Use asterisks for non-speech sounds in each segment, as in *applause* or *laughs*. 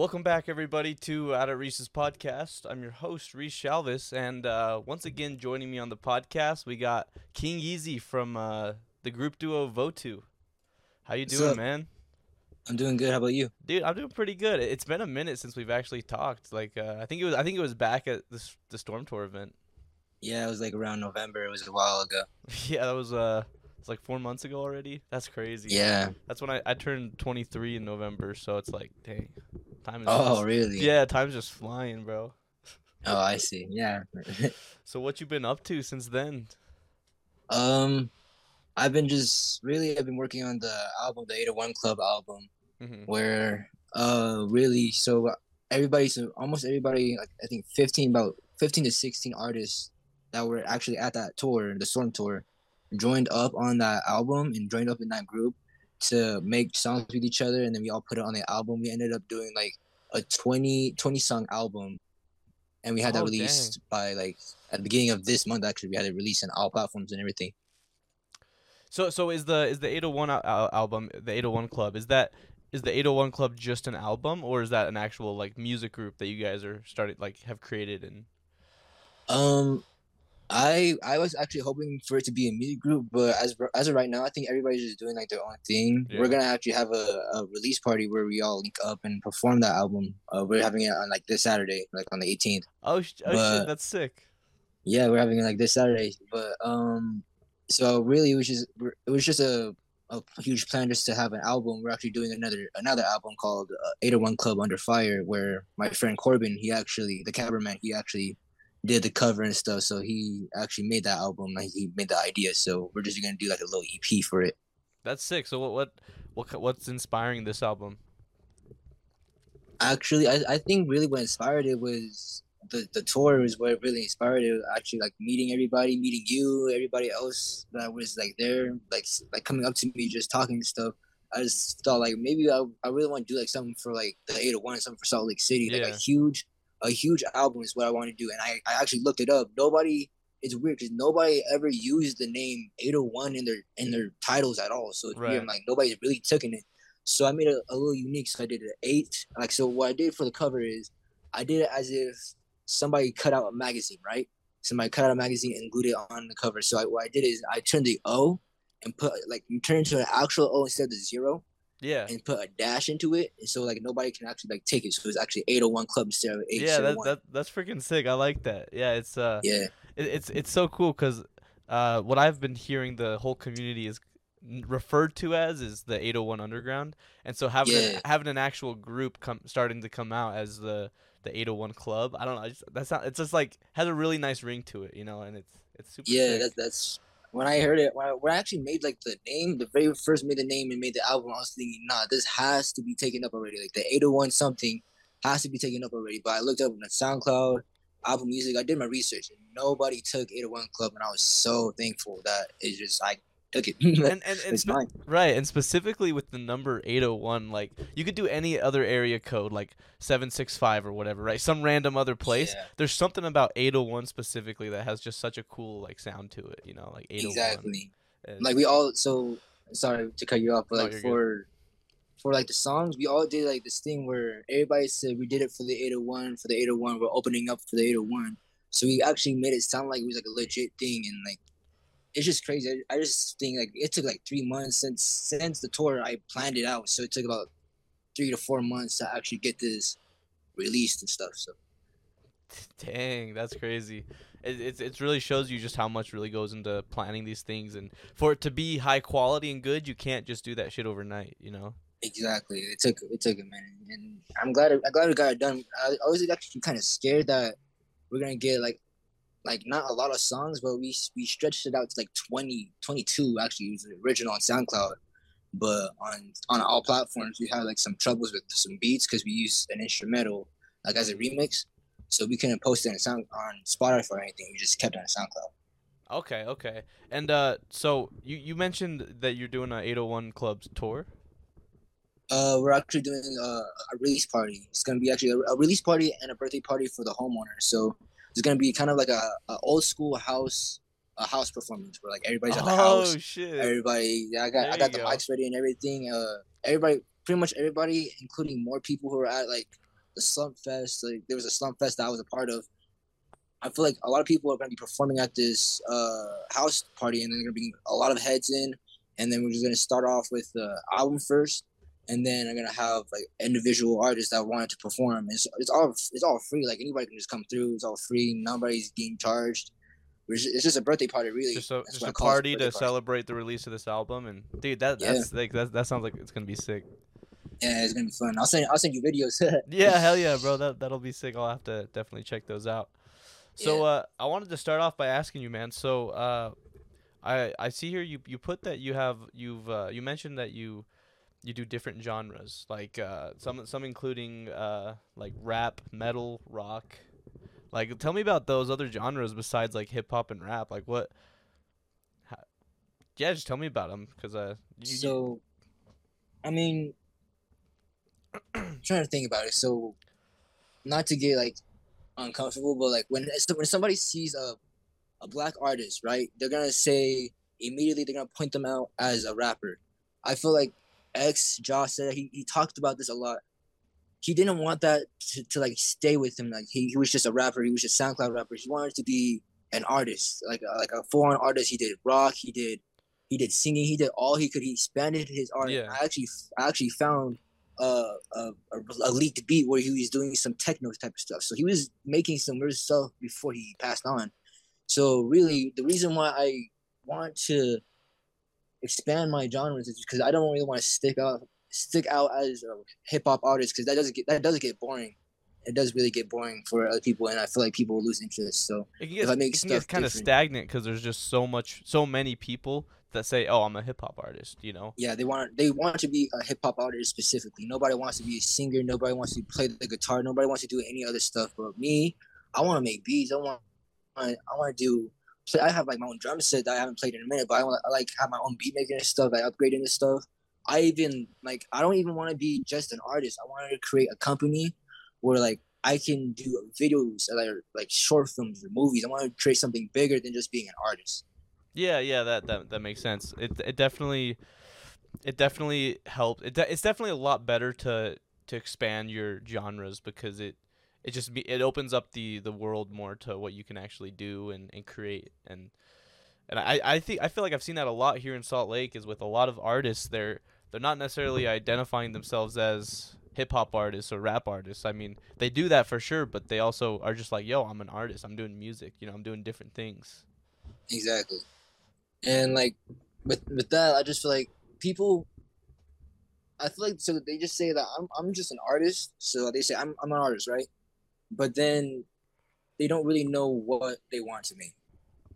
Welcome back, everybody, to Out at Reese's podcast. I'm your host, Reese Shalvis, and uh, once again, joining me on the podcast, we got KingEZ from uh, the group duo Votu. How you doing, man? I'm doing good. How about you? Dude, I'm doing pretty good. It's been a minute since we've actually talked. Like, uh, I think it was, I think it was back at this the Storm Tour event. Yeah, it was like around November. It was a while ago. *laughs* yeah, that was uh, it's like four months ago already. That's crazy. Yeah. That's when I, I turned 23 in November, so it's like, dang, time is. Oh, just- really? Yeah, time's just flying, bro. *laughs* Oh, I see. Yeah. *laughs* So what you been up to since then? um, I've been just really. I've been working on the album, the 801 Club album, hmm where uh, really, so everybody's so almost everybody, like I think 15, about 15 to 16 artists that were actually at that tour, the Storm Tour, joined up on that album and joined up in that group to make songs with each other, and then we all put it on the album. We ended up doing like a 20 20 song album. And we had that Oh, released by like at the beginning of this month actually we had it released on all platforms and everything. So so is the is the 801 al- al- album the 801 Club is that is the 801 Club just an album or is that an actual like music group that you guys are started like have created and um i i was actually hoping for it to be a music group but as as of right now i think everybody's just doing like their own thing. Yeah. we're gonna actually have a, a release party where we all link up and perform that album. Uh, we're having it on like this saturday like on the 18th oh, sh- oh shit that's sick. Yeah we're having it like this saturday but um so really it was just it was just a a huge plan just to have an album. We're actually doing another another album called uh, 801 club under fire where my friend corbin he actually the cameraman he actually did the cover and stuff so he actually made that album like he made the idea so we're just gonna do like a little ep for it. That's sick. So what what what what's inspiring this album? Actually I, I think really what inspired it was the, the tour is what really inspired it actually like meeting everybody meeting you everybody else that was like there like like coming up to me just talking and stuff. I just thought like maybe i, I really want to do like something for like the 801 something for salt lake city like a huge a huge album is what i want to do and i, I actually looked it up nobody it's weird because nobody ever used the name 801 in their in their titles at all so it's Right. weird like nobody's really taken it so I made it a little unique. So I did an eight. Like so, what I did for the cover is I did it as if somebody cut out a magazine, right? Somebody cut out a magazine and glued it on the cover. So I, what I did is I turned the O and put like you turn it into an actual O instead of the zero yeah and put a dash into it, and so like nobody can actually like take it. So it's actually 801 Club instead of 801. yeah that, that that's freaking sick i like that yeah it's uh yeah, it, it's it's so cool because uh, what I've been hearing the whole community is referred to as is the 801 Underground, and so having Yeah. having an actual group come starting to come out as the the 801 Club. I don't know. I just, that's not. It's just like has a really nice ring to it, you know, and it's it's super. yeah. That's that's when I heard it. When I, when I actually made like the name, the very first made the name and made the album, I was thinking, nah, this has to be taken up already. Like the 801 something has to be taken up already. But I looked up on the SoundCloud, Apple Music. I did my research, and nobody took 801 Club, and I was so thankful that it just I took it. *laughs* and *laughs* and, and it's spe- right, and specifically with the number 801, like you could do any other area code, like 765 or whatever, right? Some random other place. Yeah. There's something about 801 specifically that has just such a cool like sound to it, you know, like 801. Exactly. and- Like we all. So sorry to cut you off, but No, like for. For like the songs, we all did like this thing where everybody said we did it for the 801, for the 801, we're opening up for the 801. So we actually made it sound like it was like a legit thing, and like it's just crazy. I, I just think like it took like three months since since the tour. I planned it out, so it took about three to four months to actually get this released and stuff. So Dang, that's crazy. It it's it's really shows you just how much really goes into planning these things, and for it to be high quality and good, you can't just do that shit overnight, you know. exactly, it took it took a minute, and I'm glad I'm glad we got it done. I, I was actually kind of scared that we're gonna get like like not a lot of songs, but we we stretched it out to like 20, 22 actually. It was the original on SoundCloud, but on on all platforms we had like some troubles with some beats because we used an instrumental like as a remix, so we couldn't post it on sound on Spotify or anything. We just kept it on SoundCloud. Okay, okay. And uh, so you you mentioned that you're doing a 801 Clubs tour. Uh, we're actually doing a, a release party. It's gonna be actually a, a release party and a birthday party for the homeowner. So it's gonna be kind of like a, a old school house a house performance where like everybody's at the oh house. shit! Everybody, yeah, I got There I got the go. mics ready and everything. Uh, everybody, pretty much everybody, including more people who are at like the Slump Fest. Like there was a Slump Fest that I was a part of. I feel like a lot of people are going to be performing at this uh, house party, and then they're going to be a lot of heads in, and then we're just going to start off with the album first, and then I'm gonna have like individual artists that wanted to perform. It's it's all it's all free. Like anybody can just come through. It's all free. Nobody's being charged. It's just a birthday party, really. Just a, just a party to party. celebrate the release of this album, and dude, that yeah. that's like that, that sounds like it's gonna be sick. Yeah, it's gonna be fun. I'll send I'll send you videos. *laughs* yeah, hell yeah, bro. That that'll be sick. I'll have to definitely check those out. So yeah. uh, I wanted to start off by asking you, man. So uh, I I see here you you put that you have you've uh, you mentioned that you you do different genres, like uh, some some including uh, like rap, metal, rock, like, tell me about those other genres besides like hip hop and rap. Like, what? How, yeah, just tell me about them, cause uh. You, so, I mean, I'm trying to think about it. So, not to get like uncomfortable, but like when when somebody sees a a black artist, right? They're gonna say immediately they're gonna point them out as a rapper. I feel like X Josh said he, he talked about this a lot he didn't want that to, to like stay with him. Like he, he was just a rapper. He was just SoundCloud rapper. He wanted to be an artist, like a, like a full-on artist. He did rock. He did he did singing. He did all he could. He expanded his art. Yeah. I actually I actually found uh, a, a, leaked beat where he was doing some techno type of stuff. So he was making some weird stuff before he passed on. So really, the reason why I want to expand my genres because I don't really want to stick out stick out as a hip hop artist because that doesn't get that doesn't get boring. It does really get boring for other people, and I feel like people will lose interest. So it can get, if I make stuff kind of stagnant because there's just so much, so many people that say, "Oh, I'm a hip hop artist," you know? Yeah, they want they want to be a hip hop artist specifically. Nobody wants to be a singer. Nobody wants to play the guitar. Nobody wants to do any other stuff. But me, I want to make beats. I want I want to do. So I have like my own drum set that I haven't played in a minute, but I want I like have my own beat making and stuff. I upgrading this stuff. I even like I don't even want to be just an artist. I wanted to create a company where like I can do videos are like short films or movies. I want to create something bigger than just being an artist. Yeah, yeah, that that that makes sense. It it definitely it definitely helped. It de- it's definitely a lot better to to expand your genres because it it just be, it opens up the the world more to what you can actually do and, and create and and I, I think I feel like I've seen that a lot here in Salt Lake is with a lot of artists they're they're not necessarily identifying themselves as hip hop artists or rap artists. I mean, they do that for sure, but they also are just like, yo, I'm an artist. I'm doing music. You know, I'm doing different things. Exactly. And like with with that, I just feel like people I feel like so they just say that I'm I'm just an artist. So they say I'm I'm an artist, right? But then they don't really know what they want to make.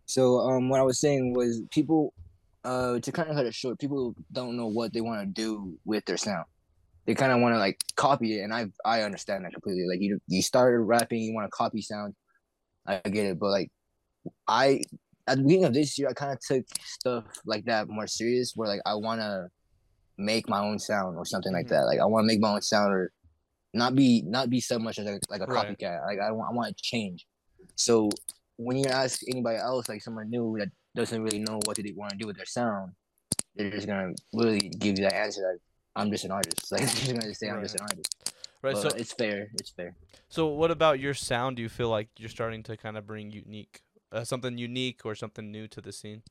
So um, what I was saying was people, uh, to kind of cut it short, people don't know what they want to do with their sound. They kind of want to like copy it, and I I understand that completely. Like you you started rapping, you want to copy sound, I get it. But like I at the beginning of this year, I kind of took stuff like that more serious, where like I want to make my own sound or something mm-hmm. like that. Like I want to make my own sound or not be not be so much as a, like a right. copycat. Like I want I want to change. So when you ask anybody else, like someone new that doesn't really know what they want to do with their sound, they're just gonna really give you that answer like I'm just an artist. *laughs* Like they're just gonna say I'm just an artist. Right. But so it's fair. It's fair. So what about your sound? Do you feel like you're starting to kind of bring unique, uh, something unique or something new to the scene?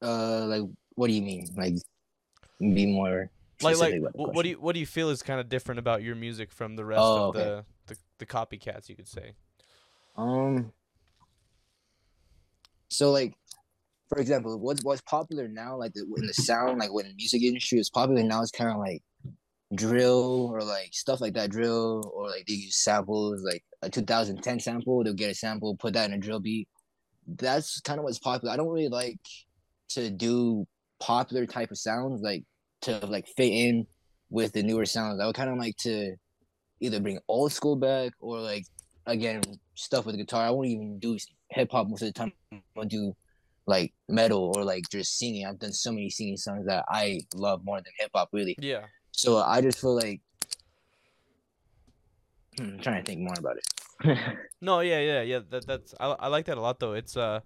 Uh, like what do you mean? Like be more like like what, what do you what do you feel is kind of different about your music from the rest oh, of okay. the, the the copycats? You could say. Um. So like, for example, what's what's popular now, like the, in the sound, like when the music industry is popular now, it's kind of like drill or like stuff like that, drill or like they use samples, like a 2010 sample, they'll get a sample, put that in a drill beat. That's kind of what's popular. I don't really like to do popular type of sounds, like to like fit in with the newer sounds. I would kind of like to either bring old school back or like again stuff with guitar. I won't even do hip hop most of the time. I'll do like metal or like just singing. I've done so many singing songs that I love more than hip hop, really. Yeah. So I just feel like hmm, I'm trying to think more about it. *laughs* no, yeah, yeah, yeah. That that's I, I like that a lot though. It's uh,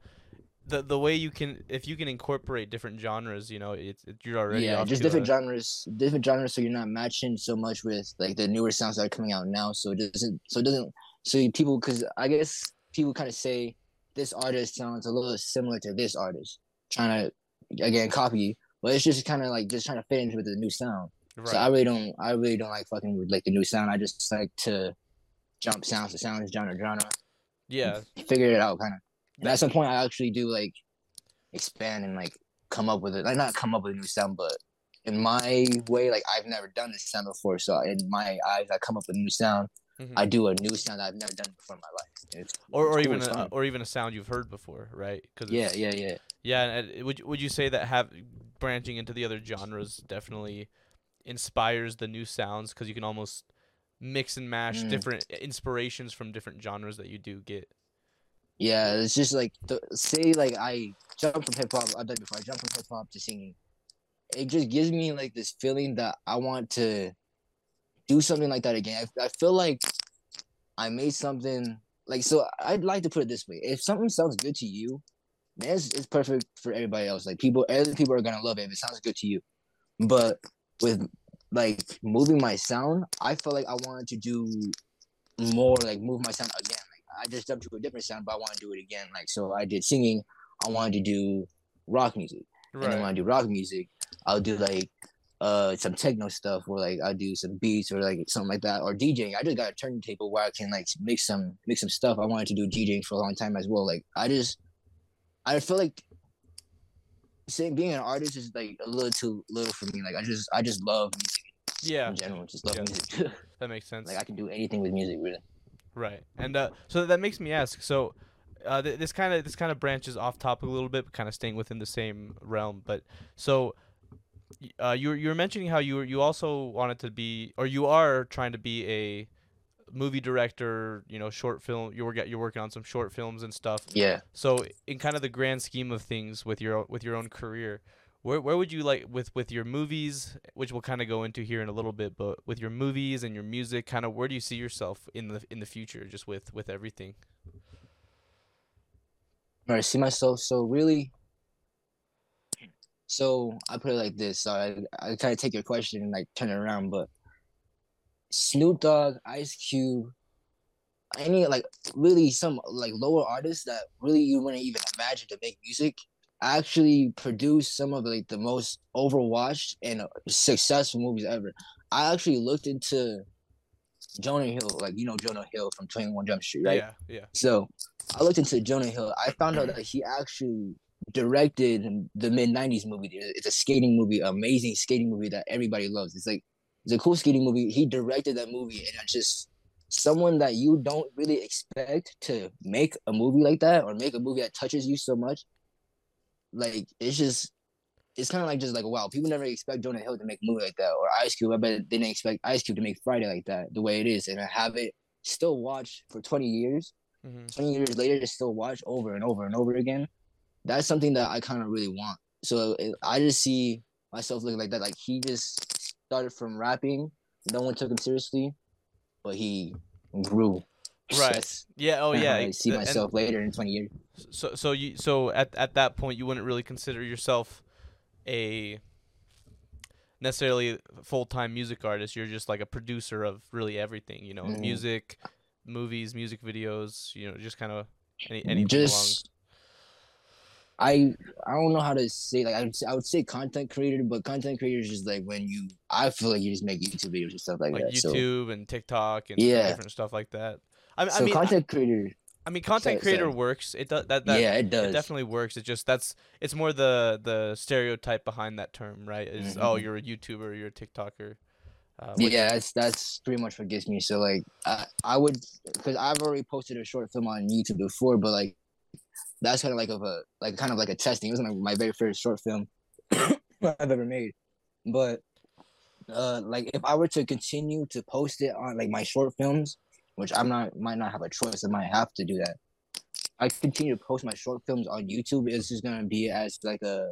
the the way you can if you can incorporate different genres, you know, it's it, you're already yeah, just different a- genres, different genres. So you're not matching so much with like the newer sounds that are coming out now. So it doesn't, so it doesn't, so people, because I guess people kind of say this artist sounds a little similar to this artist, trying to again copy, but it's just kind of like just trying to fit into with the new sound. right. So I really don't, I really don't like fucking with like the new sound. I just like to jump sounds to sounds, genre genre, yeah, figure it out kind of. And at some point, I actually do like expand and like come up with it. Like not come up with a new sound, but in my way, like I've never done this sound before. So in my eyes, I come up with a new sound. mhm. I do a new sound that I've never done before in my life. It's, or or cool, even a, or even a sound you've heard before, right? Cause yeah, yeah, yeah. Yeah, and would you- would you say that have branching into the other genres definitely inspires the new sounds because you can almost mix and mash Mm. different inspirations from different genres that you do get. Yeah, it's just like the, say like I jump from hip hop. I've done before. I jump from hip hop to singing. It just gives me like this feeling that I want to do something like that again. I, I feel like I made something like so. I'd like to put it this way: if something sounds good to you, man, it's, it's perfect for everybody else. Like people, other people are gonna love it if it sounds good to you. But with like moving my sound, I felt like I wanted to do more, like move my sound again. I just jumped to a different sound, but I want to do it again. Like so, I did singing. I wanted to do rock music, and then when Right. I do rock music, I'll do like uh some techno stuff, or like I'll do some beats, or like something like that, or DJing. I just got a turntable where I can like mix some mix some stuff. I wanted to do DJing for a long time as well. Like I just, I feel like saying being an artist is like a little too little for me. Like I just I just love music Yeah, in general. Just love Yeah. music. *laughs* that makes sense. like I can do anything with music really. Right, and uh, so that makes me ask. So, uh, th- this kind of this kind of branches off topic a little bit, but kind of staying within the same realm. But so, uh, you were you were mentioning how you were, you also wanted to be, or you are trying to be a movie director. You know, short film. You were get you're working on some short films and stuff. Yeah. So, in kind of the grand scheme of things with your with your own career, where where would you like with with your movies, which we'll kind of go into here in a little bit, but with your movies and your music, kind of where do you see yourself in the in the future, just with with everything? I see myself. So really. So I put it like this. So I I kind of take your question and like turn it around, but Snoop Dogg, Ice Cube, any like really some like lower artists that really you wouldn't even imagine to make music actually produced some of like the most overwatched and successful movies ever. I actually looked into Jonah Hill, like you know Jonah Hill from Twenty One Jump Street, right? Yeah, yeah. So I looked into Jonah Hill. I found out that he actually directed the Mid90s movie. It's a skating movie, amazing skating movie that everybody loves. It's like it's a cool skating movie. He directed that movie, and it's just someone that you don't really expect to make a movie like that or make a movie that touches you so much. Like it's just. It's kind of like just like wow, people never expect Jonah Hill to make a movie like that, or Ice Cube. I bet they didn't expect Ice Cube to make Friday like that, the way it is, and I have it still watched for twenty years. hmm 20 years later to still watch over and over and over again that's something that i kind of really want so it, i just see myself looking like that like he just started from rapping no one took him seriously but he grew Right. That's Yeah. Oh yeah. i see and myself later in 20 years So so you so at at that point you wouldn't really consider yourself a necessarily full time music artist. You're just like a producer of really everything. You know, Mhm. music, movies, music videos. You know, just kind of any anything along. just I I don't know how to say like I would say, I would say content creator, but content creator is just like when you I feel like you just make YouTube videos and stuff like, like that. So YouTube and TikTok and Yeah. different stuff like that. I, so I mean, content creator, I mean, content sorry, creator sorry. works. It does that. that yeah, it It does. definitely works. It just that's it's more the the stereotype behind that term, right? Is oh Mhm. you're a YouTuber, you're a TikToker. Uh, yeah, that's that's pretty much what gets me. So like, I I would because I've already posted a short film on YouTube before, but like, that's kind of like of a like kind of like a testing. It wasn't like my very first short film *coughs* I've ever made, but uh, like if I were to continue to post it on like my short films, which I'm not might not have a choice, I might have to do that. I continue to post my short films on YouTube. It's just gonna be as like a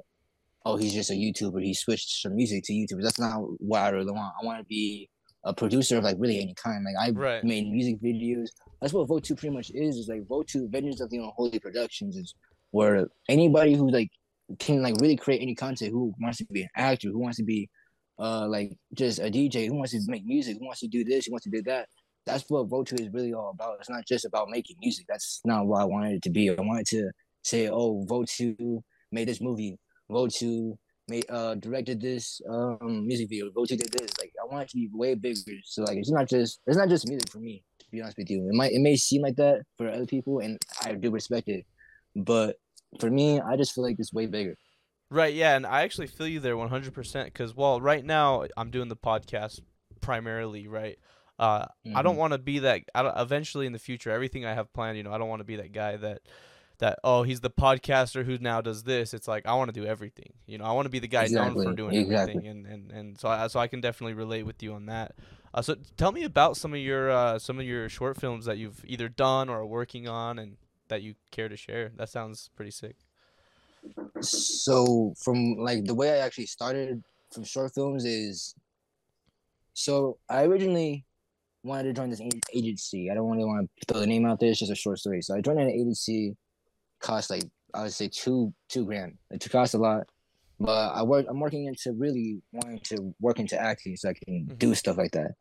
oh, he's just a YouTuber. He switched from music to YouTube. That's not what I really want. I want to be a producer of like really any kind. Like I Right. made music videos. That's what Votu pretty much is. Is like Votu Vengeance of the Unholy Productions is where anybody who like can like really create any content, who wants to be an actor, who wants to be uh like just a DJ, who wants to make music, who wants to do this, who wants to do that. That's what Two is really all about. It's not just about making music. That's not what I wanted it to be. I wanted to say, oh, Votu made this movie. Votu made uh directed this um music video. Votu did this. Like I want it to be way bigger. So like it's not just it's not just music for me. To be honest with you, it might it may seem like that for other people, and I do respect it. But for me, I just feel like it's way bigger. Right, yeah, and I actually feel you there 100% because, well, right now I'm doing the podcast primarily, right? Uh, mm-hmm. I don't mm-hmm. want to be that. I don't, eventually, in the future, everything I have planned, you know, I don't want to be that guy that, that oh, he's the podcaster who now does this. It's like I want to do everything. You know, I want to be the guy exactly. known for doing exactly. everything, and, and and so I so I can definitely relate with you on that. Uh, so tell me about some of your uh, some of your short films that you've either done or are working on, and that you care to share. That sounds pretty sick. So from like the way I actually started from short films is so I originally wanted to join this agency. I don't really want to throw the name out there. It's just a short story. So I joined an agency, cost like I would say two two grand. It cost a lot, but I work. I'm working into really wanting to work into acting so I can mm-hmm. do stuff like that.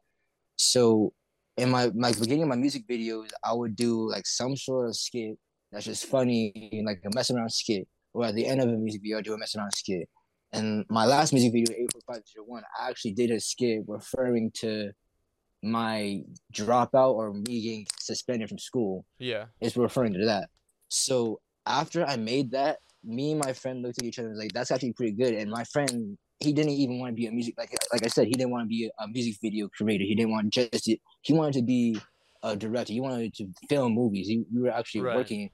So in my my beginning of my music videos, I would do like some sort of skit that's just funny, like a mess around skit or at the end of a music video, I do a messing around skit. And my last music video, 84501, I actually did a skit referring to my dropout or me getting suspended from school. Yeah. It's referring to that. So after I made that, me and my friend looked at each other and was like, that's actually pretty good. And my friend, he didn't even want to be a music like like I said, he didn't want to be a, music video creator. He didn't want just to, he wanted to be a director. He wanted to film movies. He, we were actually right. working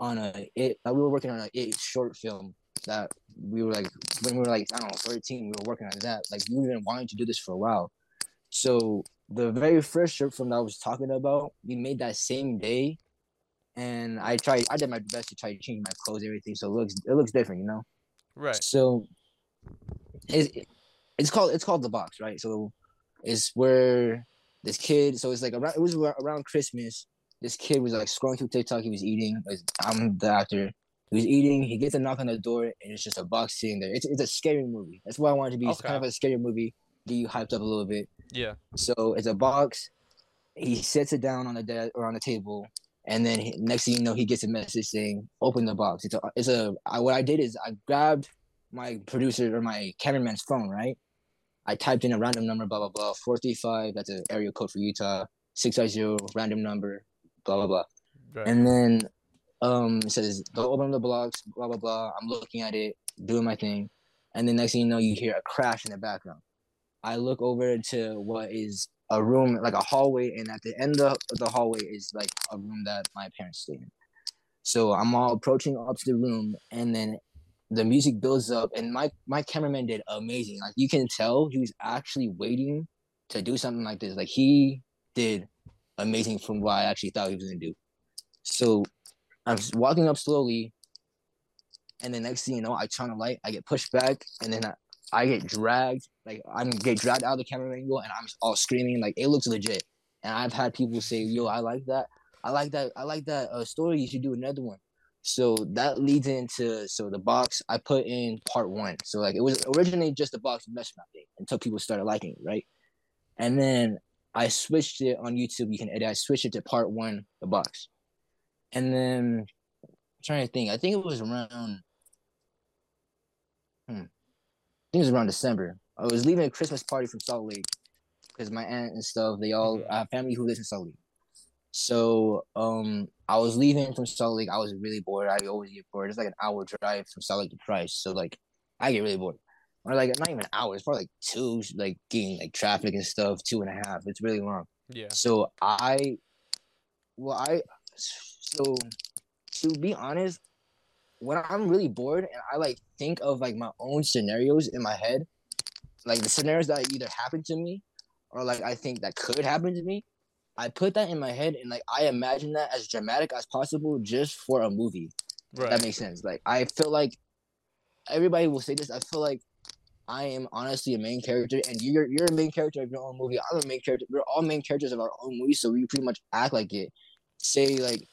on a it like we were working on a it short film that we were like when we were like I don't know 13 we were working on that like we have been wanting to do this for a while so the very first short film that I was talking about we made that same day and I tried I did my best to try to change my clothes everything so it looks it looks different you know right so it's it's called it's called the box right so it's where this kid so it's like around it was around Christmas this kid was like scrolling through TikTok. He was eating. I'm the actor. He was eating. He gets a knock on the door, and it's just a box sitting there. It's, it's a scary movie. That's why I wanted to be. Okay. It's kind of a scary movie. Get you hyped up a little bit. Yeah. So it's a box. He sets it down on the desk or on the table, and then he, next thing you know, he gets a message saying, "Open the box." It's a. It's a. I, what I did is I grabbed my producer or my cameraman's phone. Right. I typed in a random number, blah blah blah, four three five. That's an area code for Utah. Six five zero random number blah blah blah. Right. And then um it says don't open the blocks, blah blah blah. I'm looking at it, doing my thing, and then next thing you know, you hear a crash in the background. I look over to what is a room, like a hallway, and at the end of the hallway is like a room that my parents stay in. So I'm all approaching up to the room, and then the music builds up, and my my cameraman did amazing. Like you can tell, he was actually waiting to do something like this. Like he did amazing from what I actually thought he was gonna do. So I'm walking up slowly, and the next thing you know, I turn a light, I get pushed back, and then I, I get dragged. Like I'm get dragged out of the camera angle, and I'm all screaming. Like it looks legit. And I've had people say, "Yo, I like that. I like that. I like that uh, story. You should do another one." So that leads into so the box I put in part one. So like it was originally just a box mesh thing until people started liking it, right? And then I switched it on YouTube. You can edit. I switched it to part one, the box, and then I'm trying to think. I think it was around. Hmm, I think it was around December. I was leaving a Christmas party from Salt Lake because my aunt and stuff. They all mm-hmm. Family who lives in Salt Lake. So um, I was leaving from Salt Lake. I was really bored. I always get bored. It's like an hour drive from Salt Lake to Price. So like I get really bored or like not even hours, probably like two, like getting like traffic and stuff, two and a half. It's really long. Yeah. So I, well, I, so to be honest, when I'm really bored and I like think of like my own scenarios in my head, like the scenarios that either happened to me or like I think that could happen to me, I put that in my head and like I imagine that as dramatic as possible just for a movie. Right. That makes sense. Like I feel like everybody will say this. I feel like I am honestly a main character, and you're you're a main character of your own movie. I'm a main character. We're all main characters of our own movie, so we pretty much act like it. Say like,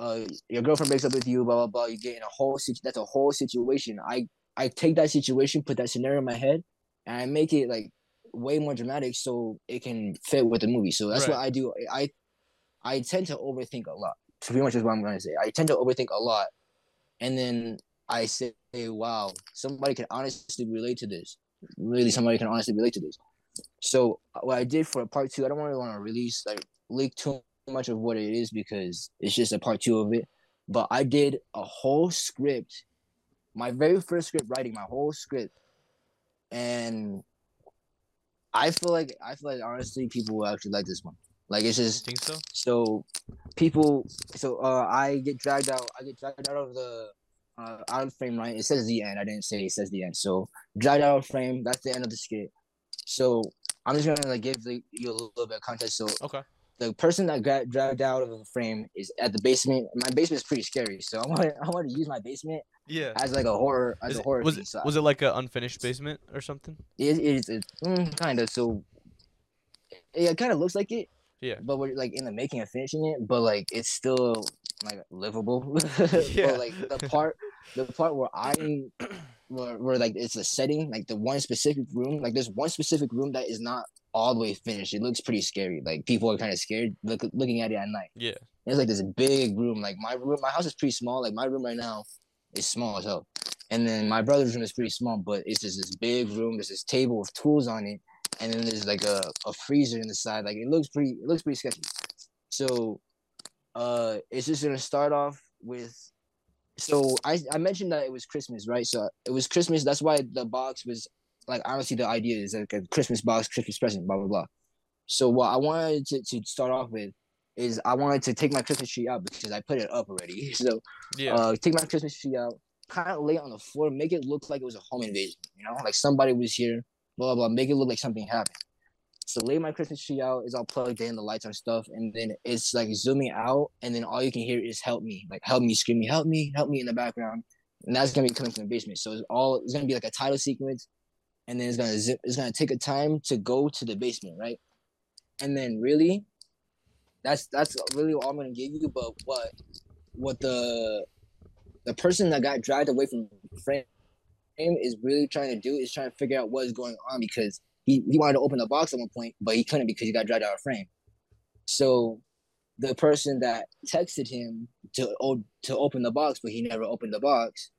uh, your girlfriend breaks up with you, blah blah blah. You get in a whole situ- that's a whole situation. I I take that situation, put that scenario in my head, and I make it like way more dramatic so it can fit with the movie. So that's Right. what I do. I I tend to overthink a lot. Pretty much is what I'm gonna say. I tend to overthink a lot, and then I say, "Wow, somebody can honestly relate to this. Really, somebody can honestly relate to this." So uh, what I did for a part two, I don't really want to release like leak too much of what it is because it's just a part two of it. But I did a whole script, my very first script writing, my whole script, and I feel like I feel like honestly people will actually like this one. Like it's just Think so? so people so uh I get dragged out I get dragged out of the uh out of frame right? It says the end. I didn't say it says the end. So dragged out of frame that's the end of the skit. So I'm just gonna like give the, you a little, bit of context. So Okay. the person that got dragged out of the frame is at the basement. My basement is pretty scary. So *laughs* I want I want to use my basement Yeah. as like a horror as Is a it- horror was thing, it, was it like an unfinished basement or something? it, it is it's, mm, kind of so it kind of looks like it Yeah. but we're like in the making of finishing it but like it's still like livable *laughs* Yeah. but like the part the part where i'm *coughs* where, where like it's a setting like the one specific room like there's one specific room that is not all the way finished it looks pretty scary like people are kind of scared look, looking at it at night Yeah. it's like this big room. Like my room, my house is pretty small. Like my room right now is small as hell. And then my brother's room is pretty small, but it's just this big room. There's this table with tools on it, and then there's like a, a freezer in the side. Like it looks pretty. It looks pretty sketchy. So, uh, it's just gonna start off with. So I I mentioned that it was Christmas, right? So it was Christmas. That's why the box was like honestly the idea is like a Christmas box, Christmas present, blah blah blah. So what I wanted to, to start off with is I wanted to take my Christmas tree out because I put it up already. *laughs* So Yeah. uh, take my Christmas tree out, kind of lay it on the floor, make it look like it was a home invasion. You know, like somebody was here, blah blah. blah make it look like something happened. So lay my Christmas tree out, it's all plugged in, the lights and stuff, and then it's like zooming out, and then all you can hear is "help me," like "help me," screaming "help me," "help me" in the background, and that's gonna be coming from the basement. So it's all it's gonna be like a title sequence, and then it's gonna zip. It's gonna take a time to go to the basement, right? And then really, that's that's really all I'm gonna give you. But what what the the person that got dragged away from frame is really trying to do is trying to figure out what is going on because he, he wanted to open the box at one point, but he couldn't because he got dragged out of frame. So the person that texted him to to open the box, but he never opened the box,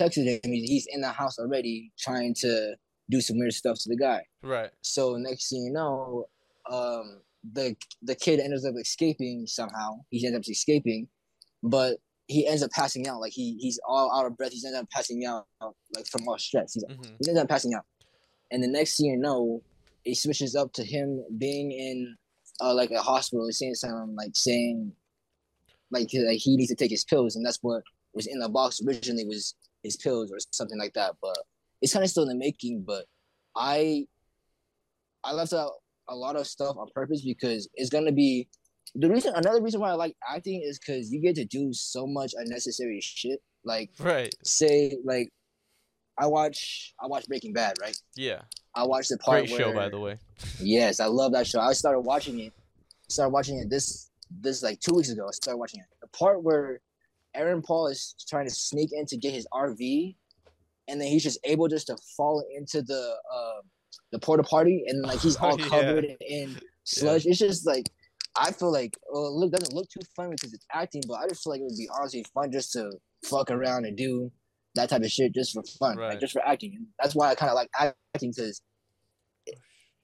texted him. He's in the house already trying to do some weird stuff to the guy. right. So next thing you know, um, the the kid ends up escaping somehow. He ends up escaping, but he ends up passing out. Like he he's all out of breath. He ends up passing out like from all stress. He's, hmm he ends up passing out. And the next thing you know, it switches up to him being in uh, like a hospital and saying something like saying like, like he needs to take his pills, and that's what was in the box originally was his pills or something like that. But it's kind of still in the making. But I I left out a lot of stuff on purpose because it's gonna be the reason. Another reason why I like acting is because you get to do so much unnecessary shit. Like Right. say like I watch I watch Breaking Bad, right? Yeah. I watched the part Great show, by the way. *laughs* Yes, I love that show. I started watching it. Started watching it this this like two weeks ago. I started watching it. The part where Aaron Paul is trying to sneak in to get his RV, and then he's just able just to fall into the uh, the porta potty, and like he's *laughs* all oh, Yeah. covered in sludge. It's just like I feel like well, it look doesn't look too fun because it's acting, but I just feel like it would be honestly fun just to fuck around and do that type of shit just for fun, Right. like just for acting. And that's why I kind of like acting because it, oh,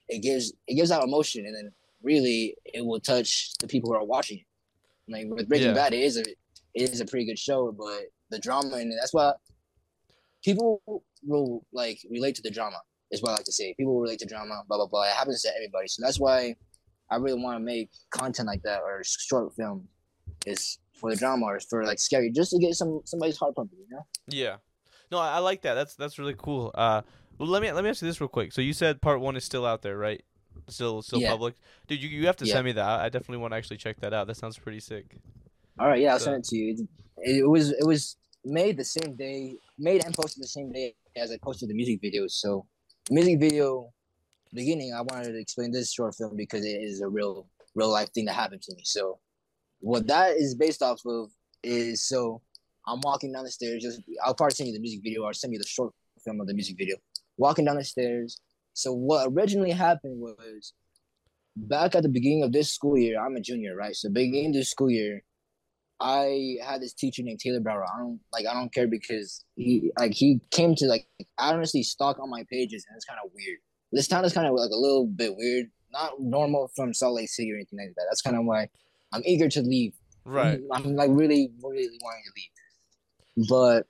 it gives it gives out emotion, and then really it will touch the people who are watching it. Like with Breaking Yeah. Bad, it is a it is a pretty good show, but the drama and that's why people will like relate to the drama. Is what I like to say. People relate to drama, blah blah blah. It happens to everybody, so that's why I really want to make content like that or short film is for the drama or for like scary, just to get some somebody's heart pumping. You know? Yeah. No, I, I like that. That's that's really cool. Uh, well, let me let me ask you this real quick. So you said part one is still out there, right? Still still Yeah. public. Dude, you you have to Yeah. send me that. I definitely want to actually check that out. That sounds pretty sick. All right, yeah, I'll So- send it to you. It, it was it was made the same day, made and posted the same day as I posted the music video. So, music video beginning, I wanted to explain this short film because it is a real real life thing that happened to me. So, what that is based off of is so I'm walking down the stairs. Just I'll probably send you the music video or send you the short film of the music video. Walking down the stairs. So what originally happened was back at the beginning of this school year, I'm a junior, right? So beginning of this school year, I had this teacher named Taylor Brower. I don't like I don't care because he like he came to like I honestly stalk on my pages and it's kind of weird. This town is kind of like a little bit weird, not normal from Salt Lake City or anything like that. That's kind of why I'm eager to leave. Right. I'm, I'm like really, really wanting to leave. But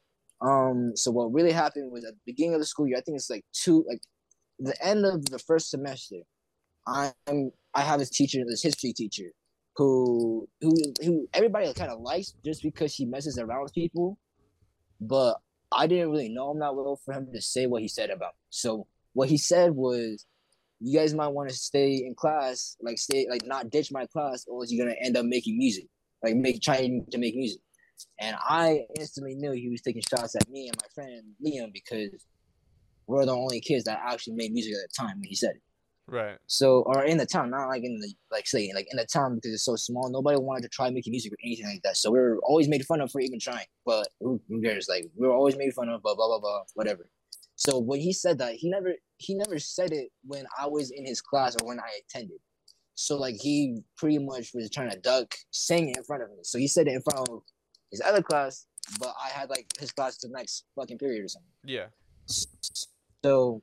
um, so what really happened was at the beginning of the school year, I think it's like two like the end of the first semester, I'm I have this teacher, this history teacher, who who who everybody kind of likes just because he messes around with people, but I didn't really know him that well for him to say what he said about. Me. So what he said was, you guys might want to stay in class, like stay like not ditch my class, or else you're gonna end up making music, like make trying to make music. And I instantly knew he was taking shots at me and my friend Liam because we're the only kids that actually made music at the time when he said it. Right. So, or in the town, not like in the like say like in the town because it's so small. Nobody wanted to try making music or anything like that. So we were always made fun of for even trying. But who, who cares? Like we were always made fun of. Blah blah blah blah. Whatever. So when he said that, he never he never said it when I was in his class or when I attended. So like he pretty much was trying to duck saying it in front of me. So he said it in front of his other class, but I had like his class the next fucking period or something. Yeah. So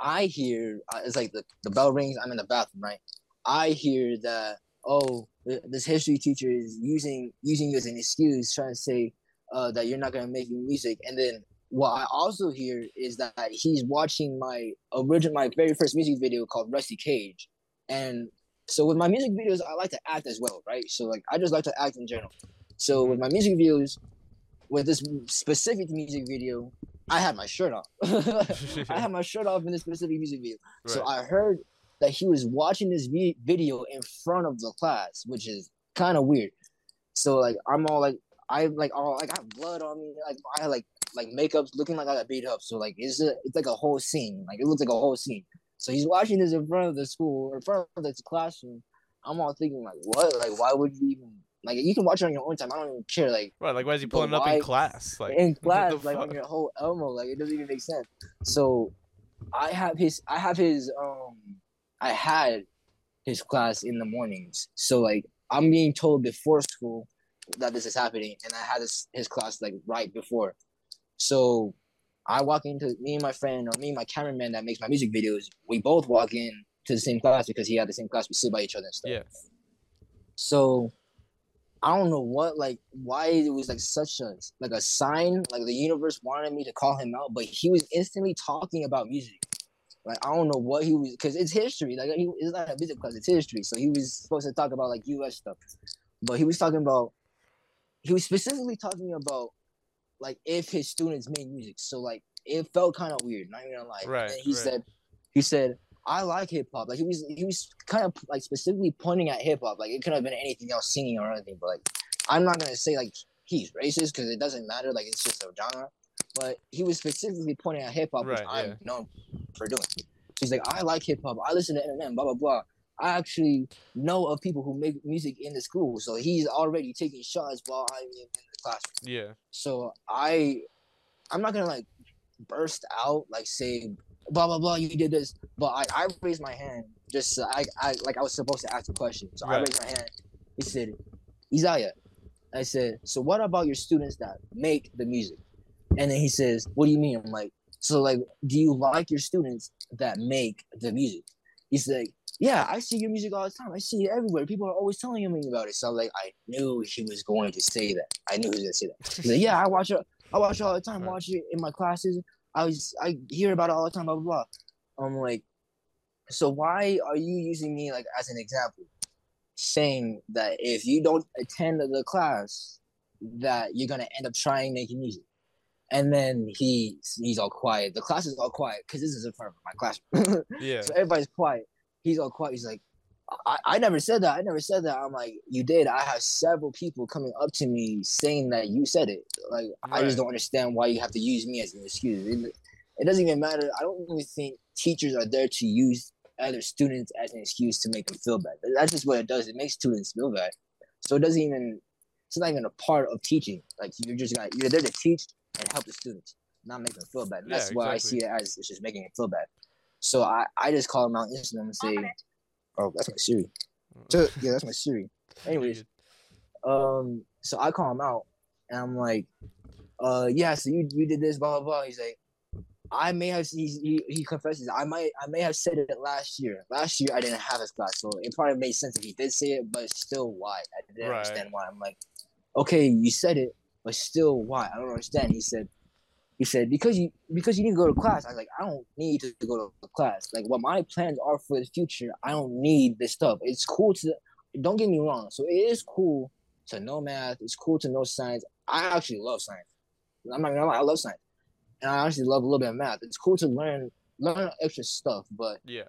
I hear uh, it's like the, the bell rings. I'm in the bathroom, right? I hear that oh, this history teacher is using using you as an excuse, trying to say uh, that you're not gonna make music. And then what I also hear is that he's watching my original, my very first music video called Rusty Cage, and so with my music videos, I like to act as well, right? So like I just like to act in general. So with my music videos, with this specific music video, I had my shirt off. *laughs* I had my shirt off in this specific music video. Right. So I heard that he was watching this vi- video in front of the class, which is kind of weird. So like I'm all like I like all like I got blood on me, like I had like like makeup looking like I got beat up. So like it's a, it's like a whole scene. Like it looks like a whole scene. So he's watching this in front of the school, in front of the classroom. I'm all thinking like, what? Like, why would you even like you can watch it on your own time. I don't even care. Like right, like why is he pulling up in class? Like in *laughs* class, like on your whole Elmo. Like it doesn't even make sense. So I have his I have his um I had his class in the mornings. So like I'm being told before school that this is happening and I had this his class like right before. So I walk into me and my friend or me and my cameraman that makes my music videos, we both walk in to the same class because he had the same class, we sit by each other and stuff. Yeah. So I don't know what like why it was like such a like a sign like the universe wanted me to call him out, but he was instantly talking about music. Like I don't know what he was because it's history. Like he, it's not a music class, it's history. So he was supposed to talk about like U.S. stuff, but he was talking about he was specifically talking about like if his students made music. So like it felt kind of weird. Not even gonna lie. Right. And he right. said he said I like hip hop. Like he was he was kind of like specifically pointing at hip hop. Like it could have been anything else, singing or anything. But like I'm not gonna say like he's racist because it doesn't matter. Like it's just a genre. But he was specifically pointing at hip hop, right, which yeah. I'm known for doing. So he's like, I like hip hop. I listen to Eminem. Blah blah blah. I actually know of people who make music in the school. So he's already taking shots while I'm in the classroom. Yeah. So I, I'm not gonna like burst out like say blah blah blah you did this. But i, I raised my hand just so I, I like i was supposed to ask a question. So Right. i raised my hand. He said isaiah i said so what about your students that make the music? And then he says what do you mean? I'm like so like do you like your students that make the music? He's like yeah i see your music all the time. I see it everywhere. People are always telling me about it. So like i knew he was going to say that. I knew he was going to say that. He's like yeah i watch it i watch it all the time. Watch it in my classes I was I hear about it all the time, blah blah blah. I'm like, so why are you using me like as an example, saying that if you don't attend the class, that you're gonna end up trying making music? And then he he's all quiet. The class is all quiet because this is in front of my classroom. *laughs* Yeah. so everybody's quiet. He's all quiet. He's like, I, I never said that. I never said that. I'm like, you did. I have several people coming up to me saying that you said it. Like, I just don't understand why you have to use me as an excuse. It, it doesn't even matter. I don't really think teachers are there to use other students as an excuse to make them feel bad. That's just what it does. It makes students feel bad. So it doesn't even it's not even a part of teaching. Like you're just got you're there to teach and help the students, not make them feel bad. And Yeah, that's why I see it as it's just making it feel bad. So I I just call him out instantly and say, oh that's my Siri. So yeah, that's my Siri. *laughs* Anyways, um, so I call him out, and I'm like, uh, yeah, so you you did this, blah blah blah. He's like, I may have he he, he confesses, I might I may have said it last year. Last year I didn't have his class, so it probably made sense if he did say it, but still, why? I didn't Right. understand why. I'm like, okay, you said it, but still, why? I don't understand. He said. He said because you because you need to go to class. I was like, I don't need to go to class. Like what my plans are for the future, I don't need this stuff. It's cool to don't get me wrong. So it is cool to know math. It's cool to know science. I actually love science. I'm not gonna lie, I love science, and I actually love a little bit of math. It's cool to learn learn extra stuff, but Yeah.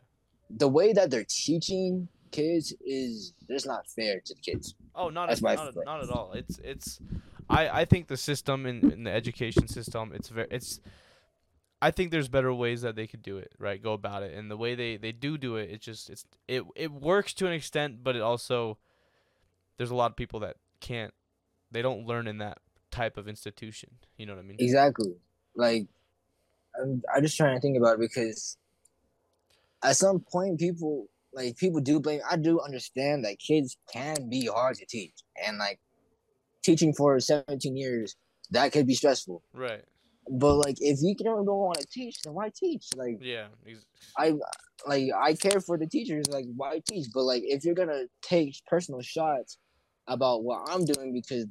the way that they're teaching kids is just not fair to the kids. Oh, not at, not, not at all. It's it's I I think the system in, in the education system it's very it's I think there's better ways that they could do it, right? Go about it. And the way they they do do it, it just it's it it works to an extent, but it also there's a lot of people that can't they don't learn in that type of institution. You know what I mean? Exactly. Like, I'm, I'm just trying to think about it because at some point, people like people do blame. I do understand that kids can be hard to teach, and like teaching for 17 years that could be stressful. Right. But like, if you don't, want to teach, then why teach? Like, Yeah. I like I care for the teachers. Like, why teach? But like, if you're gonna take personal shots about what I'm doing, because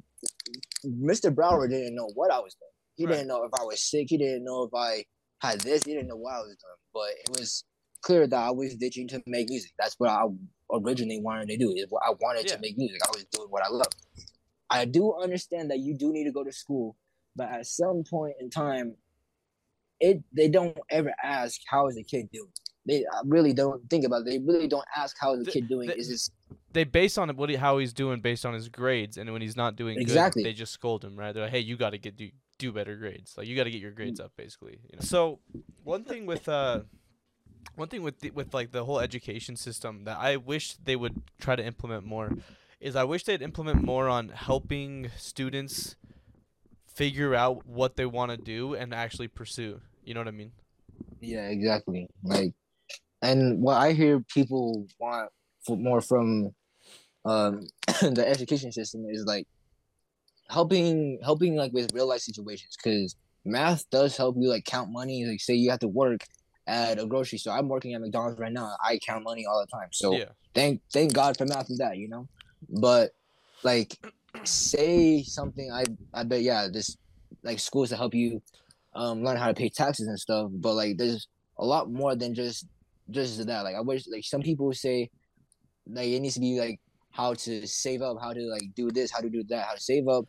Mr. Brower didn't know what I was doing. He Right. didn't know if I was sick. He didn't know if I had this. He didn't know what I was doing. But it was clear that I was ditching to make music. That's what I originally wanted to do. Is what I wanted Yeah. to make music. I was doing what I love. I do understand that you do need to go to school, but at some point in time, it they don't ever ask how is the kid doing. They really don't think about it. They really don't ask how is the The- kid doing. the- Is this they base on what he, how he's doing based on his grades, and when he's not doing Exactly. good, they just scold him. Right? They're like, "Hey, you got to get do, do better grades. Like you got to get your grades up, basically." You know? So one thing with uh, one thing with the, with like the whole education system that I wish they would try to implement more is I wish they'd implement more on helping students figure out what they want to do and actually pursue. You know what I mean? Yeah, exactly. Like, and what I hear people want for more from um *coughs* the education system is like helping helping like with real life situations because math does help you like count money. Like, say you have to work at a grocery store. I'm working at McDonald's right now. I count money all the time. So yeah. thank thank God for math and that, you know. But like, say something. I I bet yeah, this like schools to help you um learn how to pay taxes and stuff. But like, there's a lot more than just just that. Like I wish like some people say like it needs to be like how to save up, how to like do this, how to do that, how to save up.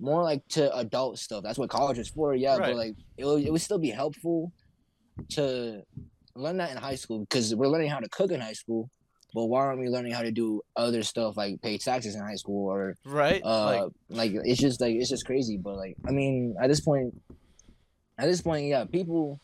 More like to adult stuff. That's what college is for. Yeah, Right. but like it would, it would still be helpful to learn that in high school because we're learning how to cook in high school. But why aren't we learning how to do other stuff like pay taxes in high school or Right. uh like like, it's just like it's just crazy. But like I mean at this point, at this point, yeah, people.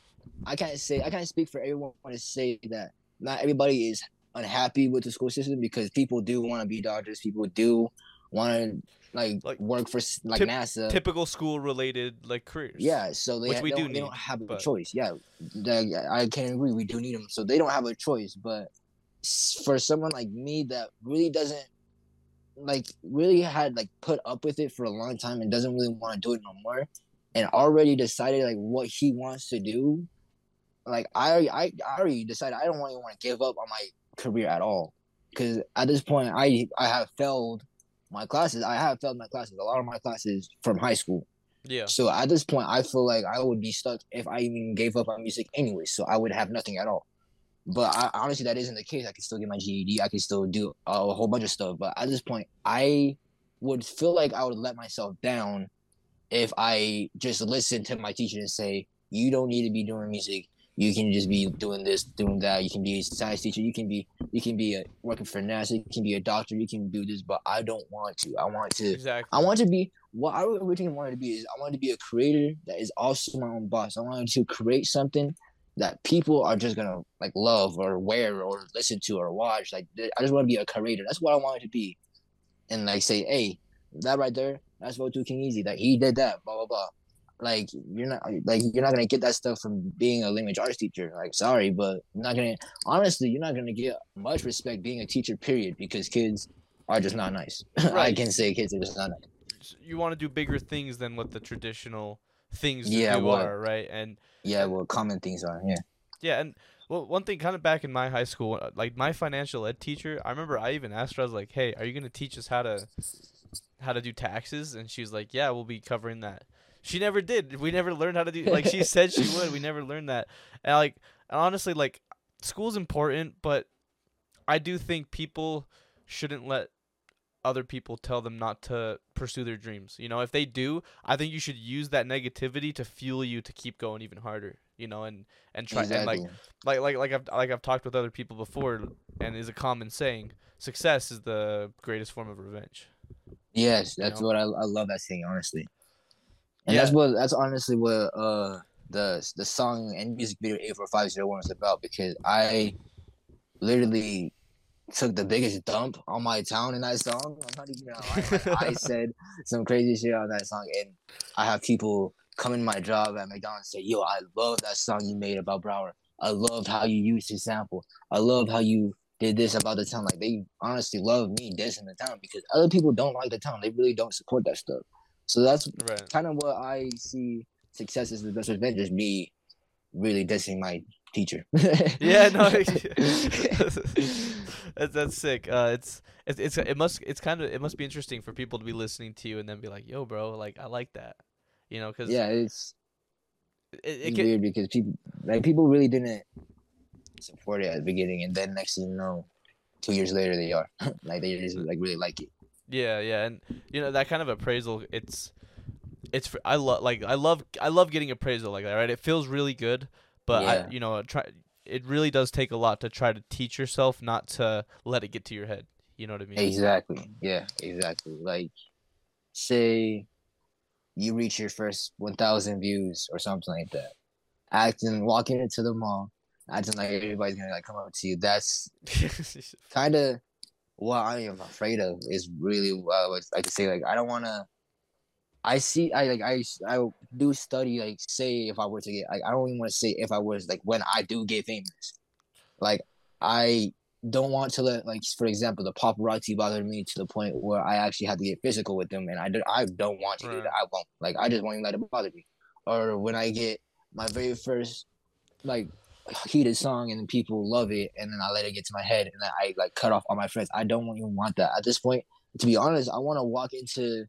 I can't say I can't speak for everyone to say that not everybody is unhappy with the school system because people do want to be doctors. People do want to like, Like, work for like NASA. typical school related like careers. Yeah, so they, Which ha- we they do don't, they don't have a choice. Yeah, Like, I can agree. We do need them, so they don't have a choice. But for someone like me that really doesn't like really had like put up with it for a long time and doesn't really want to do it no more, and already decided like what he wants to do, like I already, I, I already decided I don't really want to give up on my career at all, because at this point I I have failed my classes. I have failed my classes. A lot of my classes from high school. Yeah. So at this point, I feel like I would be stuck if I even gave up on music anyway. So I would have nothing at all. But I, honestly, that isn't the case. I can still get my GED. I can still do a whole bunch of stuff. But at this point, I would feel like I would let myself down if I just listened to my teacher and say, "You don't need to be doing music. You can just be doing this, doing that. You can be a science teacher. You can be, you can be a, working for NASA. You can be a doctor. You can do this." But I don't want to. I want to. Exactly. I want to be what I originally wanted to be is I wanted to be a creator that is also my own boss. I wanted to create something that people are just gonna like love or wear or listen to or watch. Like I just want to be a creator. That's what I wanted to be. And like say, hey, that right there, that's Votu KingEZ. That he did that. Blah blah blah. Like you're not like you're not gonna get that stuff from being a language arts teacher. Like sorry, but you're not gonna honestly you're not gonna get much respect being a teacher. Period. Because kids are just not nice. *laughs* I can say kids are just not nice. you want to do bigger things than what the traditional things Yeah, do what- are, right? And Yeah, well, common things are. Yeah. yeah, and well, one thing kind of back in my high school, uh, like my financial ed teacher, I remember I even asked her, I was like, "Hey, are you gonna teach us how to how to do taxes?" And she was like, "Yeah, we'll be covering that." She never did. We never learned how to do. Like she said she would. We never learned that. And like and honestly, like school's important, but I do think people shouldn't let other people tell them not to pursue their dreams. You know, if they do, I think you should use that negativity to fuel you to keep going even harder. You know, and and try and like like like like I've like I've talked with other people before, and is a common saying: success is the greatest form of revenge. Yes, that's know? what I, I love that saying, honestly. And Yeah. that's what that's honestly what uh the the song and music video eight four five zero one is about because I literally took the biggest dump on my town in that song. I'm not even gonna lie. Like, I *laughs* said some crazy shit on that song and I have people come in my job at McDonald's and say, Yo, I love that song you made about Brower. I loved how you used his sample. I love how you did this about the town. Like they honestly love me dissing the town because other people don't like the town. They really don't support that stuff. So that's Right. kind of what I see success as the best revenge is me really dissing my teacher. *laughs* Yeah, no, *laughs* *laughs* that's that's sick. Uh, it's it's it's it must it's kind of it must be interesting for people to be listening to you and then be like, "Yo, bro, like I like that," you know, because yeah, it's, it, it it's can, weird because people like people really didn't support it at the beginning, and then next thing you know, two years later they are like they just like really like it. Yeah, yeah, and you know that kind of appraisal. It's, it's. I love like I love I love getting appraisal like that. Right, it feels really good, but Yeah. I you know try. It really does take a lot to try to teach yourself not to let it get to your head. You know what I mean? Exactly. Yeah, exactly. Like, say you reach your first 1,000 views or something like that. Acting, walking into the mall, acting like everybody's gonna like come up to you. That's *laughs* kind of what I am afraid of. Is really what I would like to say. Like, I don't want to. I see. I like. I I do study. Like, say if I were to get. Like, I don't even want to say if I was like when I do get famous. Like, I don't want to let like for example the paparazzi bother me to the point where I actually had to get physical with them and I, do, I don't want to do that I won't like I just won't even let it bother me or when I get my very first like heated song and people love it and then I let it get to my head and then I like cut off all my friends I don't even want that at this point to be honest I want to walk into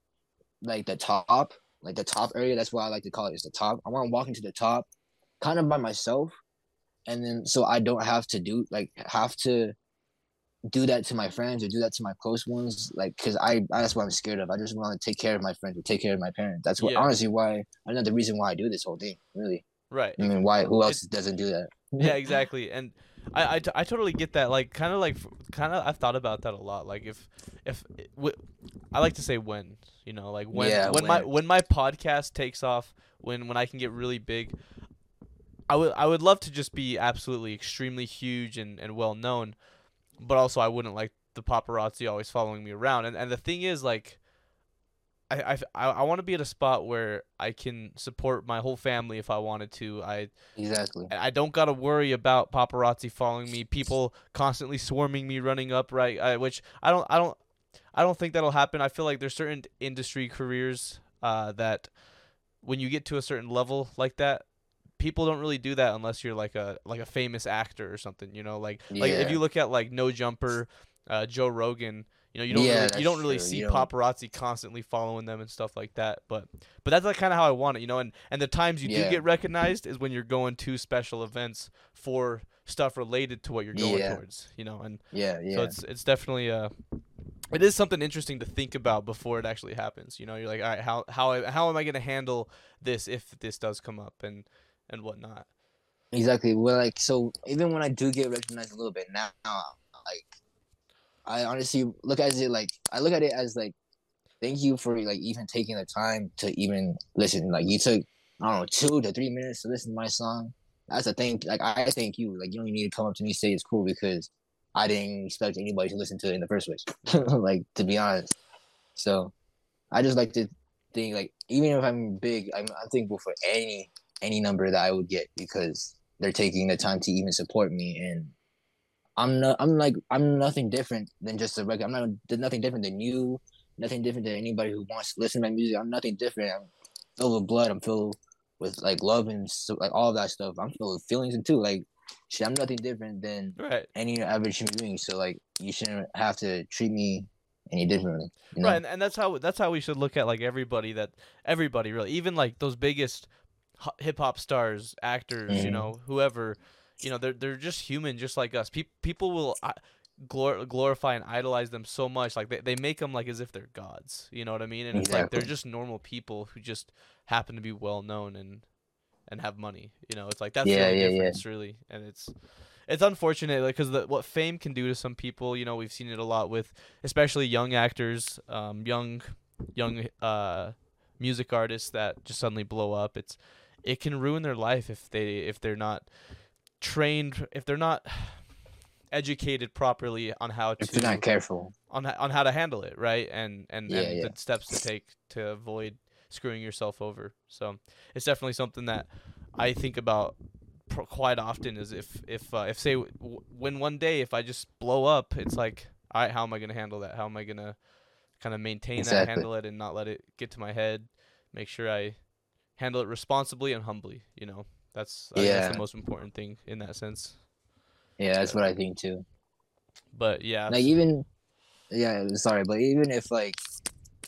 like the top like the top area that's what I like to call it is the top I want to walk into the top kind of by myself and then so I don't have to do like have to do that to my friends or do that to my close ones like because I that's what I'm scared of I just want to take care of my friends or take care of my parents that's what Yeah. honestly why another reason why I do this whole thing really right. I mean why who else doesn't do that yeah, *laughs* exactly. And I, I, t- I totally get that. Like, kind of like, kind of, I've thought about that a lot. Like, if, if, w- I like to say when, you know, like when, Yeah, when, my, when. when my podcast takes off, when, when I can get really big, I would, I would love to just be absolutely extremely huge and, and well known, but also I wouldn't like the paparazzi always following me around. And, and the thing is, like, I, I, I, I want to be at a spot where I can support my whole family if I wanted to. I, exactly I don't gotta worry about paparazzi following me, people constantly swarming me, running up right, uh, which I don't, I don't, I don't think that'll happen. I feel like there's certain industry careers uh, that when you get to a certain level like that, people don't really do that unless you're like a like a famous actor or something. You know, like like if you look at like No Jumper, uh, Joe Rogan. You know, you don't Yeah, really, you don't really true. see You don't- paparazzi constantly following them and stuff like that. But but that's like kind of how I want it, you know. And and the times you do get recognized is when you're going to special events for stuff related to what you're going Yeah. towards, you know. And yeah yeah so it's it's definitely uh it is something interesting to think about before it actually happens. You know, you're like, all right, how how how am I gonna handle this if this does come up and and whatnot. Exactly. Well, like so, even when I do get recognized a little bit now, like I honestly look at it like I look at it as like, thank you for like even taking the time to even listen. Like you took I don't know two to three minutes to listen to my song. That's a thing. Like I thank you. Like you don't even need to come up to me and say it's cool because I didn't expect anybody to listen to it in the first place. *laughs* like to be honest. So I just like to think like even if I'm big, I'm, I'm thankful for any any number that I would get because they're taking the time to even support me and I'm not I'm like I'm nothing different than just a regular. I'm not there's nothing different than you, nothing different than anybody who wants to listen to my music. I'm nothing different. I'm filled with blood. I'm filled with like love and so, like all that stuff. I'm filled with feelings and too. Like shit, I'm nothing different than Right. any average human being. So like you shouldn't have to treat me any differently. You know? Right, and, and that's how that's how we should look at like everybody that everybody really, even like those biggest hip hop stars, actors, you Mhm. know, whoever, you know, they're they're just human, just like us. Pe- people will uh, glor- glorify and idolize them so much, like they they make them like as if they're gods. You know what I mean? And it's like they're just normal people who just happen to be well known and and have money. You know, it's like that's Yeah, the yeah, yeah. difference, really, and it's. It's unfortunate, like, because what fame can do to some people, you know, we've seen it a lot with, especially young actors, um, young, young, uh, music artists that just suddenly blow up. It's, it can ruin their life if they if they're not trained, if they're not *sighs* educated properly on how if to you're not careful. on on how to handle it, right? And and, Yeah, and yeah. the steps to take to avoid screwing yourself over. So it's definitely something that I think about quite often. Is if if uh, if say w- when one day if I just blow up, it's like, all right, how am I gonna handle that? How am I gonna kind of maintain that, handle it, and not let it get to my head? Make sure I handle it responsibly and humbly. You know, that's I that's Yeah. the most important thing in that sense. Yeah, that's what I think too. But yeah, Like even, yeah, sorry, but even if like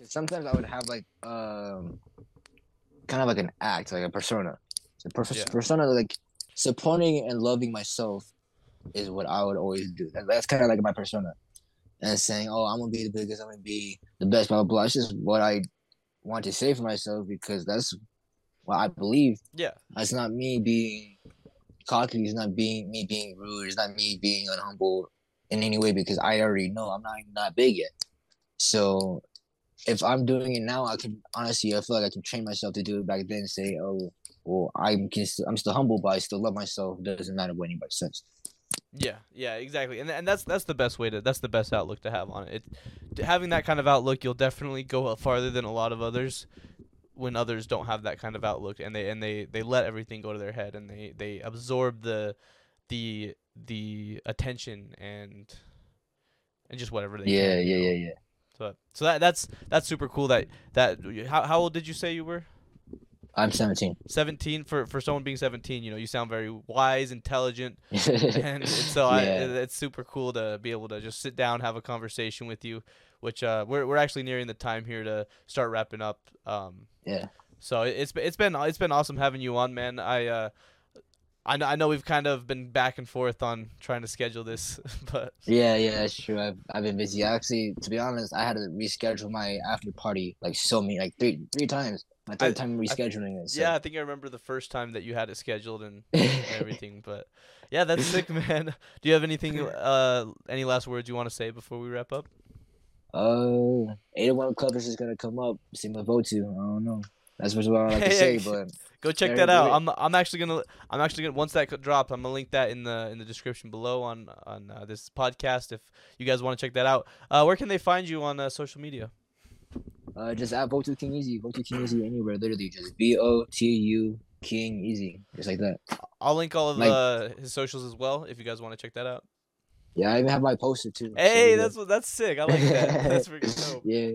sometimes I would have like um, kind of like an act, like a persona. So per- Yeah. persona like supporting and loving myself is what I would always do. That's kind of like my persona. And saying, "Oh, I'm gonna be the biggest. I'm gonna be the best." Blah blah blah. It's just what I want to say for myself because that's what I believe. yeah, It's not me being cocky. It's not being me being rude. It's not me being unhumble in any way because I already know I'm not that big yet. So if I'm doing it now, I can honestly I feel like I can train myself to do it back then. And say, oh, well, I'm can st- I'm still humble, but I still love myself. Doesn't matter what anybody says. Yeah, yeah, exactly, and and that's that's the best way to that's the best outlook to have on it. it. Having that kind of outlook, you'll definitely go farther than a lot of others. When others don't have that kind of outlook, and they and they they let everything go to their head, and they they absorb the the the attention and and just whatever they Yeah, can, you yeah, know? yeah, yeah. So so that that's that's super cool. That that how how old did you say you were? I'm 17. 17 for for someone being 17 you know you sound very wise intelligent *laughs* and, so I, Yeah. it- it's super cool to be able to just sit down, have a conversation with you. Which uh, we're we're actually nearing the time here to start wrapping up. Um, yeah. so it- it's been it's been awesome having you on, man. I uh, I know, I know we've kind of been back and forth on trying to schedule this, *laughs* but Yeah, yeah, that's true. I've I've been busy. Actually, to be honest, I had to reschedule my after party like so many, like three three times. My third time rescheduling it. So. yeah, I think I remember the first time that you had it scheduled and, *laughs* everything. But yeah, that's sick, man. *laughs* Do you have anything uh any last words you want to say before we wrap up? Uh, 801 Club is just gonna come up. See my vote to. I don't know. That's what I like to *laughs* say, but Go check that out. I'm I'm actually gonna I'm actually gonna once that drops, I'm gonna link that in the in the description below on on uh, this podcast if you guys want to check that out. Uh, where can they find you on uh, social media? Uh, just at Votu KingEZ. Vote to King Easy anywhere. Literally, just V O T U KingEZ, just like that. I'll link all of Like- uh, his socials as well if you guys want to check that out. Yeah, I even have my poster too. Hey, yeah. that's what that's sick. I like that. that's *laughs* freaking dope. yeah,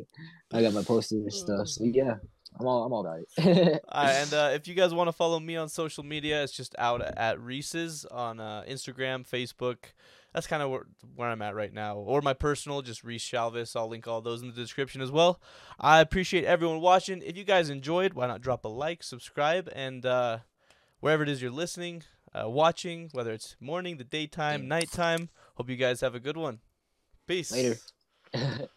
I got my poster and stuff. So yeah, I'm all I'm all about it. *laughs* All right, and uh, if you guys want to follow me on social media, it's just out at Reese's on uh, Instagram, Facebook. That's kind of where, where I'm at right now. Or my personal, just Reese Shalvis. I'll link all those in the description as well. I appreciate everyone watching. If you guys enjoyed, why not drop a like, subscribe, and uh, wherever it is you're listening, uh, watching, whether it's morning, the daytime, nighttime. Hope you guys have a good one. Peace. Later. *laughs*